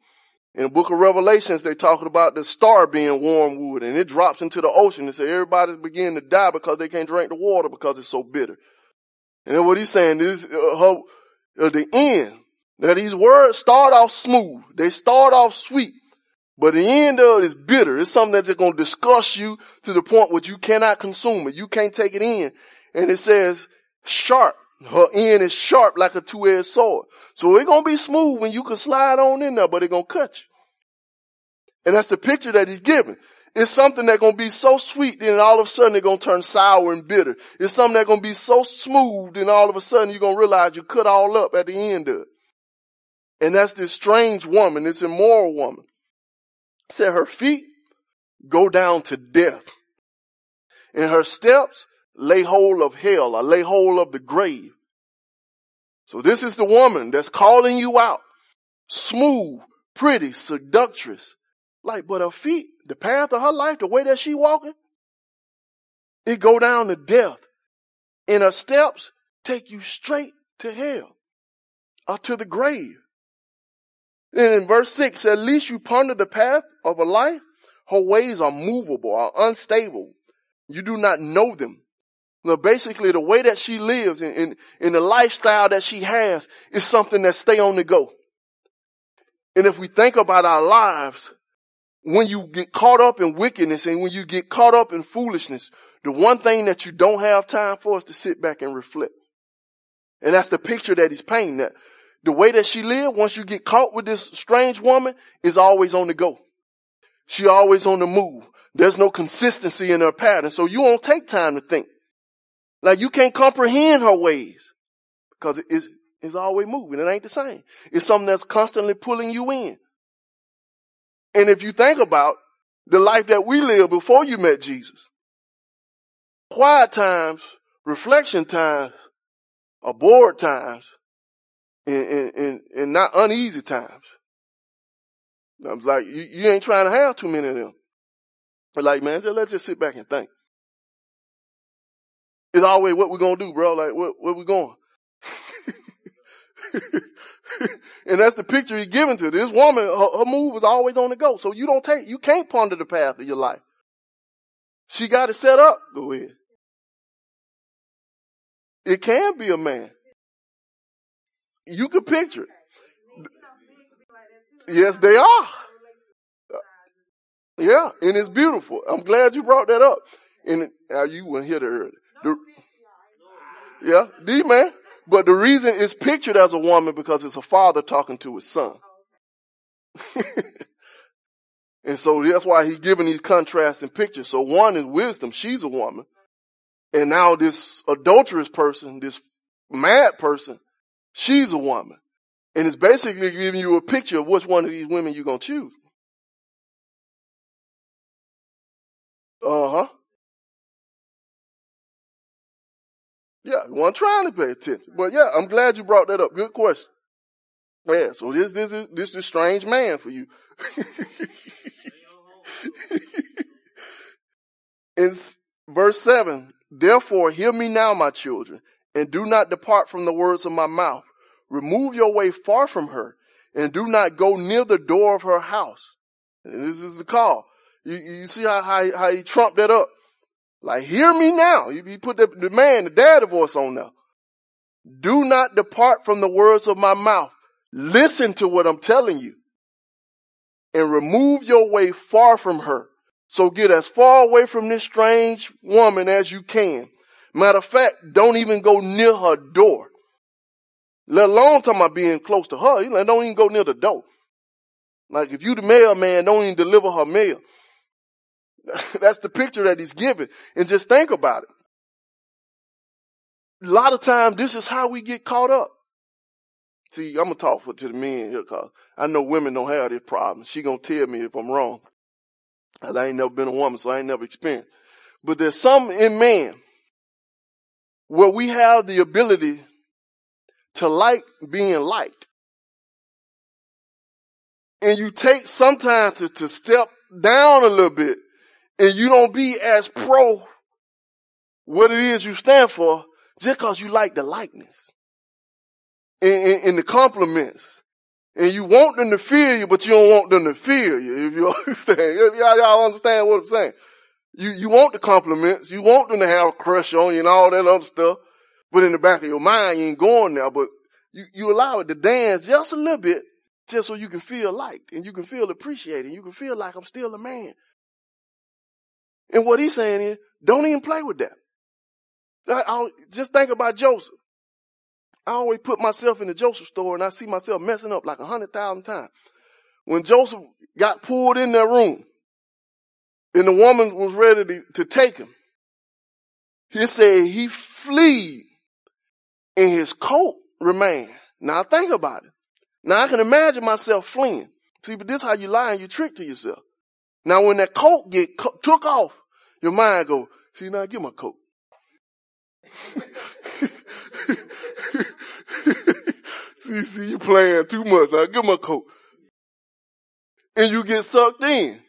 In the book of Revelations, they talking about the star being wormwood and it drops into the ocean and say everybody's beginning to die because they can't drink the water because it's so bitter. And then what he's saying is, uh, her, uh, the end. Now these words start off smooth. They start off sweet. But the end of it is bitter. It's something that's going to disgust you to the point where you cannot consume it. You can't take it in. And it says sharp. Her end is sharp like a two-edged sword. So it's going to be smooth when you can slide on in there, but it's going to cut you. And that's the picture that he's giving. It's something that's going to be so sweet, then all of a sudden it's going to turn sour and bitter. It's something that's going to be so smooth, then all of a sudden you're going to realize you cut all up at the end of it. And that's this strange woman, this immoral woman said her feet go down to death and her steps lay hold of hell or lay hold of the grave. So this is the woman that's calling you out. Smooth, pretty, seductress. Like, but her feet, the path of her life, the way that she walking, it go down to death. And her steps take you straight to hell or to the grave. And in verse six, at least you ponder the path of a life. Her ways are movable, are unstable. You do not know them. Now basically the way that she lives and in, in, the lifestyle that she has is something that stay on the go. And if we think about our lives, when you get caught up in wickedness and when you get caught up in foolishness, the one thing that you don't have time for is to sit back and reflect. And that's the picture that he's painting that the way that she lived, once you get caught with this strange woman, is always on the go. She always on the move. There's no consistency in her pattern. So you won't take time to think. Like you can't comprehend her ways because it is, it's always moving. It ain't the same. It's something that's constantly pulling you in. And if you think about the life that we lived before you met Jesus, quiet times, reflection times, or bored times, in, in, in, not uneasy times. I was like, you, you ain't trying to have too many of them. But like, man, just, let's just sit back and think. It's always what we're gonna do, bro. Like, what, where we going? and that's the picture he's giving to this woman. Her, her, move is always on the go. So you don't take, you can't ponder the path of your life. She got it set up. Go ahead. It can be a man. You can picture. Yes, they are. Yeah, and it's beautiful. I'm glad you brought that up. And uh, you weren't here early. The, yeah, D man. But the reason it's pictured as a woman because it's a father talking to his son. and so that's why he's giving these contrasting pictures. So one is wisdom. She's a woman. And now this adulterous person, this mad person, She's a woman. And it's basically giving you a picture of which one of these women you're going to choose. Uh huh. Yeah, one trying to pay attention. But yeah, I'm glad you brought that up. Good question. Yeah, so this this is this is a strange man for you. In verse seven, therefore hear me now, my children, and do not depart from the words of my mouth. Remove your way far from her, and do not go near the door of her house. And this is the call. You, you see how, how, how he trumped that up? Like, hear me now. He put the, the man, the dad voice on now. Do not depart from the words of my mouth. Listen to what I'm telling you and remove your way far from her. So get as far away from this strange woman as you can. Matter of fact, don't even go near her door. Let alone talking about being close to her. Don't even go near the door. Like if you the mailman, don't even deliver her mail. That's the picture that he's giving. And just think about it. A lot of times this is how we get caught up. See, I'm gonna talk for, to the men here cause I know women don't have this problem. She gonna tell me if I'm wrong. I ain't never been a woman, so I ain't never experienced. But there's some in man where we have the ability to like being liked. And you take sometimes to, to step down a little bit and you don't be as pro what it is you stand for just cause you like the likeness and, and, the compliments. And you want them to feel you, but you don't want them to feel you, if you understand. Y'all, y'all understand what I'm saying? You, you want the compliments, you want them to have a crush on you and all that other stuff, but in the back of your mind, you ain't going there, but you, you allow it to dance just a little bit, just so you can feel liked and you can feel appreciated. And You can feel like I'm still a man. And what he's saying is, don't even play with that. I, just think about Joseph. I always put myself in the Joseph store and I see myself messing up like a hundred thousand times. When Joseph got pulled in that room and the woman was ready to, to take him, he said he flee and his coat remained. Now think about it. Now I can imagine myself fleeing. See, but this how you lie and you trick to yourself. Now when that coat get took off, your mind go, see now give my coat. see, see, you playing too much. I give my coat. And you get sucked in.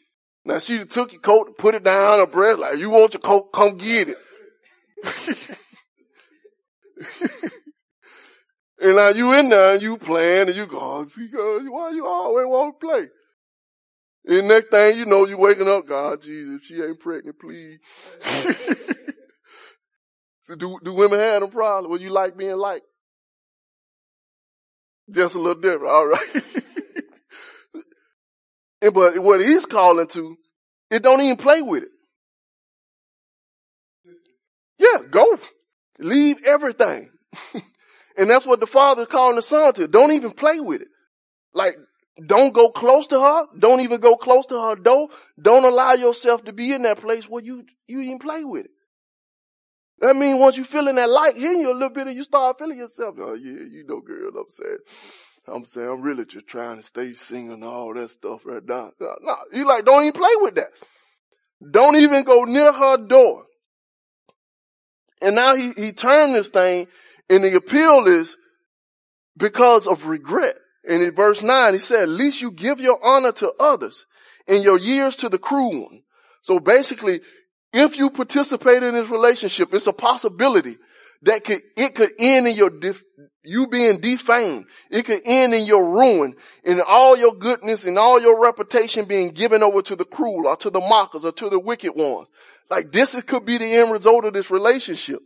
Now she took your coat, and put it down her breast, like, you want your coat, come get it. and now you in there and you playing and you go, see, God, why you always want to play? And next thing you know, you waking up, God, Jesus, she ain't pregnant, please. so do, do women have a problem? Well, you like being liked? Just a little different. All right. and, but what he's calling to, it don't even play with it. Yeah, go. Leave everything. and that's what the father's calling the son to. Don't even play with it. Like, don't go close to her. Don't even go close to her door. Don't allow yourself to be in that place where you, you even play with it. That means once you feeling that light hitting you a little bit and you start feeling yourself, oh yeah, you know girl, I'm saying. I'm saying I'm really just trying to stay singing and all that stuff right now. No, you like, don't even play with that. Don't even go near her door. And now he, he turned this thing and the appeal is because of regret. And in verse nine, he said, at least you give your honor to others and your years to the cruel one. So basically, if you participate in this relationship, it's a possibility that could, it could end in your, you being defamed. It could end in your ruin and all your goodness and all your reputation being given over to the cruel or to the mockers or to the wicked ones. Like this could be the end result of this relationship.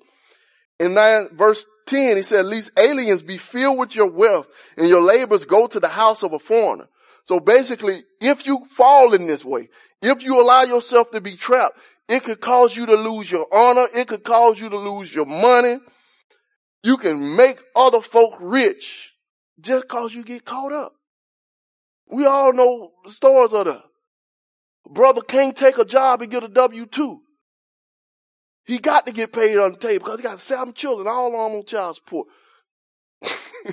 In nine, verse 10, he said, at least aliens be filled with your wealth and your labors go to the house of a foreigner. So basically, if you fall in this way, if you allow yourself to be trapped, it could cause you to lose your honor. It could cause you to lose your money. You can make other folk rich just cause you get caught up. We all know the stories of that. Brother can't take a job and get a W-2. He got to get paid on the table because he got seven children, all on child support. he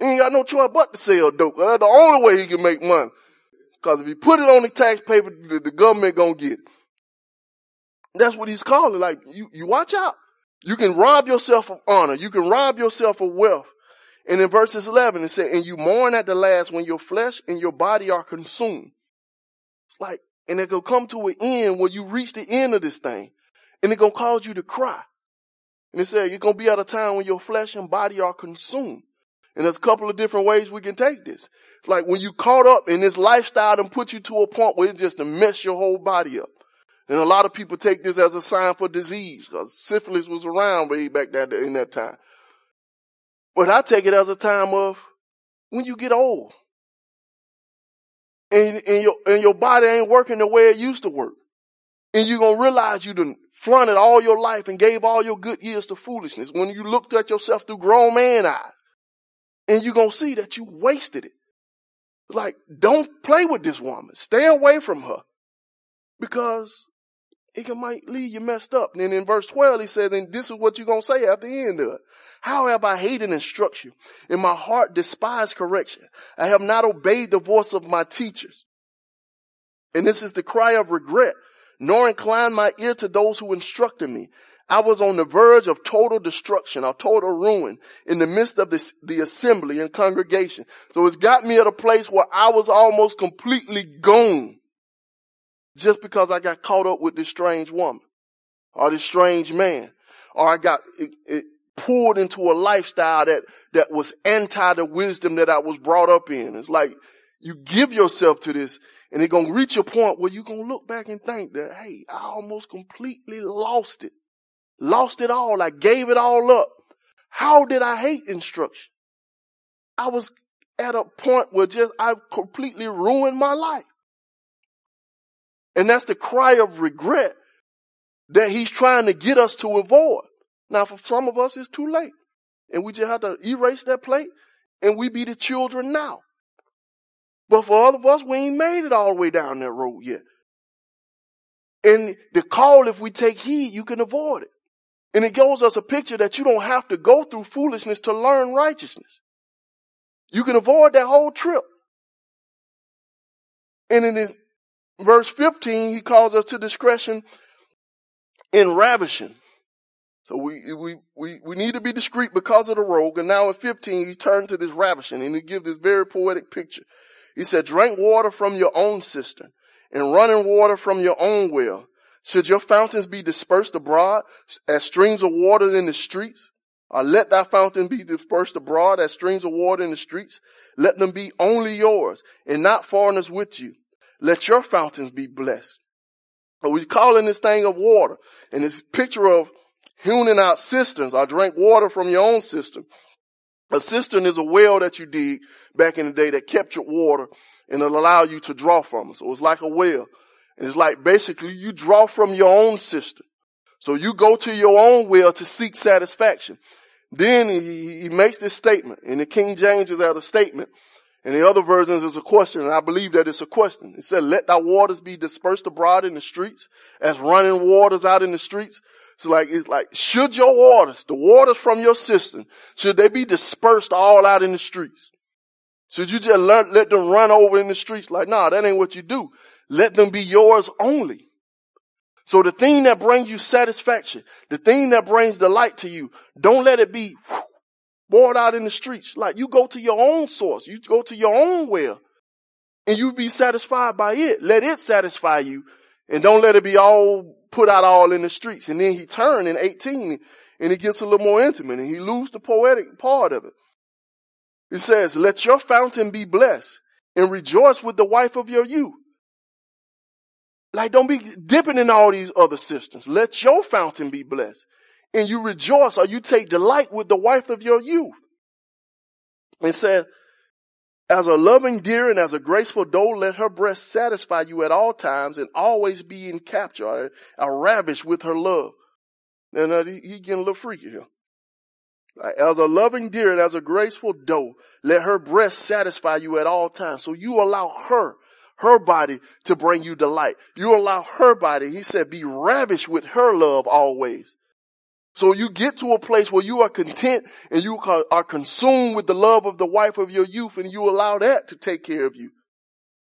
ain't got no choice but to sell dope. That's the only way he can make money. Cause if he put it on the tax paper, the, the government gonna get it. That's what he's calling. Like, you, you watch out. You can rob yourself of honor. You can rob yourself of wealth. And in verses 11, it said, and you mourn at the last when your flesh and your body are consumed. It's like, and it will come to an end where you reach the end of this thing. And it's going to cause you to cry. And it said, you're to be at a time when your flesh and body are consumed. And there's a couple of different ways we can take this. It's like when you caught up in this lifestyle and put you to a point where it just to mess your whole body up. And a lot of people take this as a sign for disease because syphilis was around way back that in that time. But I take it as a time of when you get old and, and your, and your body ain't working the way it used to work. And you're going to realize you done flaunted all your life and gave all your good years to foolishness when you looked at yourself through grown man eyes. And you're going to see that you wasted it. Like, don't play with this woman. Stay away from her. Because it can might leave you messed up. And then in verse 12, he says, and this is what you're going to say at the end of it. How have I hated instruction? In my heart despised correction. I have not obeyed the voice of my teachers. And this is the cry of regret, nor inclined my ear to those who instructed me. I was on the verge of total destruction or total ruin in the midst of this, the assembly and congregation. So it's got me at a place where I was almost completely gone just because I got caught up with this strange woman or this strange man or I got it, it pulled into a lifestyle that, that was anti the wisdom that I was brought up in. It's like you give yourself to this and it's going to reach a point where you're going to look back and think that, hey, I almost completely lost it. Lost it all. I gave it all up. How did I hate instruction? I was at a point where just I completely ruined my life. And that's the cry of regret that he's trying to get us to avoid. Now for some of us, it's too late. And we just have to erase that plate and we be the children now. But for other of us, we ain't made it all the way down that road yet. And the call, if we take heed, you can avoid it. And it gives us a picture that you don't have to go through foolishness to learn righteousness. You can avoid that whole trip. And in verse 15, he calls us to discretion in ravishing. So we, we, we, we need to be discreet because of the rogue. And now in 15, he turned to this ravishing and he gives this very poetic picture. He said, drink water from your own cistern and running water from your own well. Should your fountains be dispersed abroad as streams of water in the streets? Or let thy fountain be dispersed abroad as streams of water in the streets. Let them be only yours and not foreigners with you. Let your fountains be blessed. But we're calling this thing of water and this picture of hewing out cisterns or drink water from your own cistern. A cistern is a well that you dig back in the day that captured water and it'll allow you to draw from it. So it's like a well. And it's like basically you draw from your own cistern. So you go to your own well to seek satisfaction. Then he, he makes this statement and the King James is out a statement and the other versions is a question, and I believe that it's a question. It said, let thy waters be dispersed abroad in the streets, as running waters out in the streets. So like, it's like, should your waters, the waters from your cistern, should they be dispersed all out in the streets? Should you just let, let them run over in the streets? Like, nah, that ain't what you do. Let them be yours only. So the thing that brings you satisfaction, the thing that brings delight to you, don't let it be whew, boiled out in the streets. Like you go to your own source. You go to your own well and you be satisfied by it. Let it satisfy you and don't let it be all put out all in the streets. And then he turned in 18 and he gets a little more intimate and he loses the poetic part of it. He says, let your fountain be blessed and rejoice with the wife of your youth. Like don't be dipping in all these other cisterns. Let your fountain be blessed and you rejoice or you take delight with the wife of your youth. It said, as a loving deer and as a graceful doe, let her breast satisfy you at all times and always be in capture or, or ravished with her love. Now, now he, he getting a little freaky here. As a loving deer and as a graceful doe, let her breast satisfy you at all times. So you allow her, her body to bring you delight. You allow her body, he said, be ravished with her love always. So you get to a place where you are content and you are consumed with the love of the wife of your youth and you allow that to take care of you.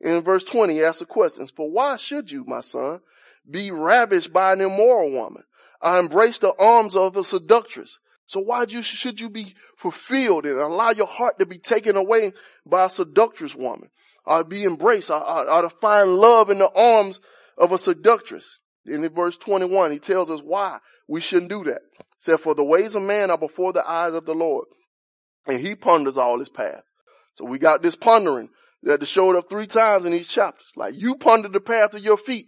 In verse 20, he asks the questions, for why should you, my son, be ravished by an immoral woman? I embrace the arms of a seductress. So why should you be fulfilled and allow your heart to be taken away by a seductress woman? Or be embraced or, or to find love in the arms of a seductress. In verse 21, he tells us why we shouldn't do that. He said, for the ways of man are before the eyes of the Lord and he ponders all his path. So we got this pondering that showed up three times in these chapters. Like you ponder the path of your feet.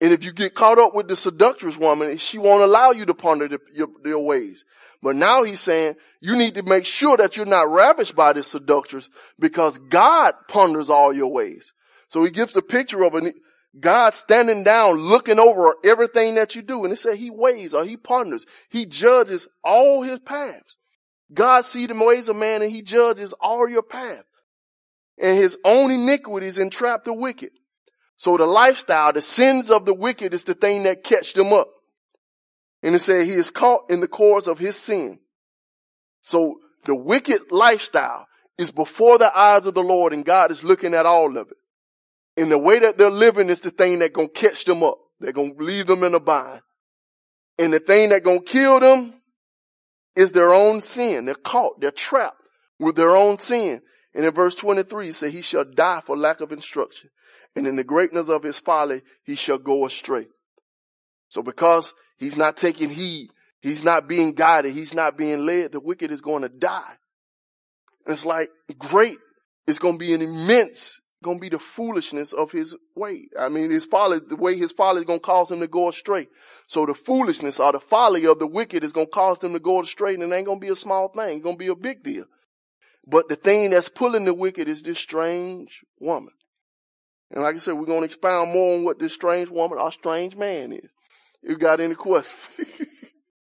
And if you get caught up with the seductress woman, she won't allow you to ponder the, your, your ways. But now he's saying you need to make sure that you're not ravished by this seductress because God ponders all your ways. So he gives the picture of an, God standing down looking over everything that you do. And it said he weighs or he ponders. He judges all his paths. God sees the ways of man and he judges all your paths. And his own iniquities entrap the wicked. So the lifestyle, the sins of the wicked is the thing that catch them up. And it said he is caught in the course of his sin. So the wicked lifestyle is before the eyes of the Lord and God is looking at all of it. And the way that they're living is the thing that's gonna catch them up. They're gonna leave them in a bind. And the thing that's gonna kill them is their own sin. They're caught. They're trapped with their own sin. And in verse 23, he said, he shall die for lack of instruction. And in the greatness of his folly, he shall go astray. So because he's not taking heed, he's not being guided, he's not being led, the wicked is going to die. And it's like great. It's going to be an immense to be the foolishness of his way. I mean, his folly, the way his folly is to cause him to go astray. So the foolishness or the folly of the wicked is to cause them to go astray and it ain't to be a small thing. It's to be a big deal. But the thing that's pulling the wicked is this strange woman. And like I said, we're to expound more on what this strange woman or strange man is. You got any questions?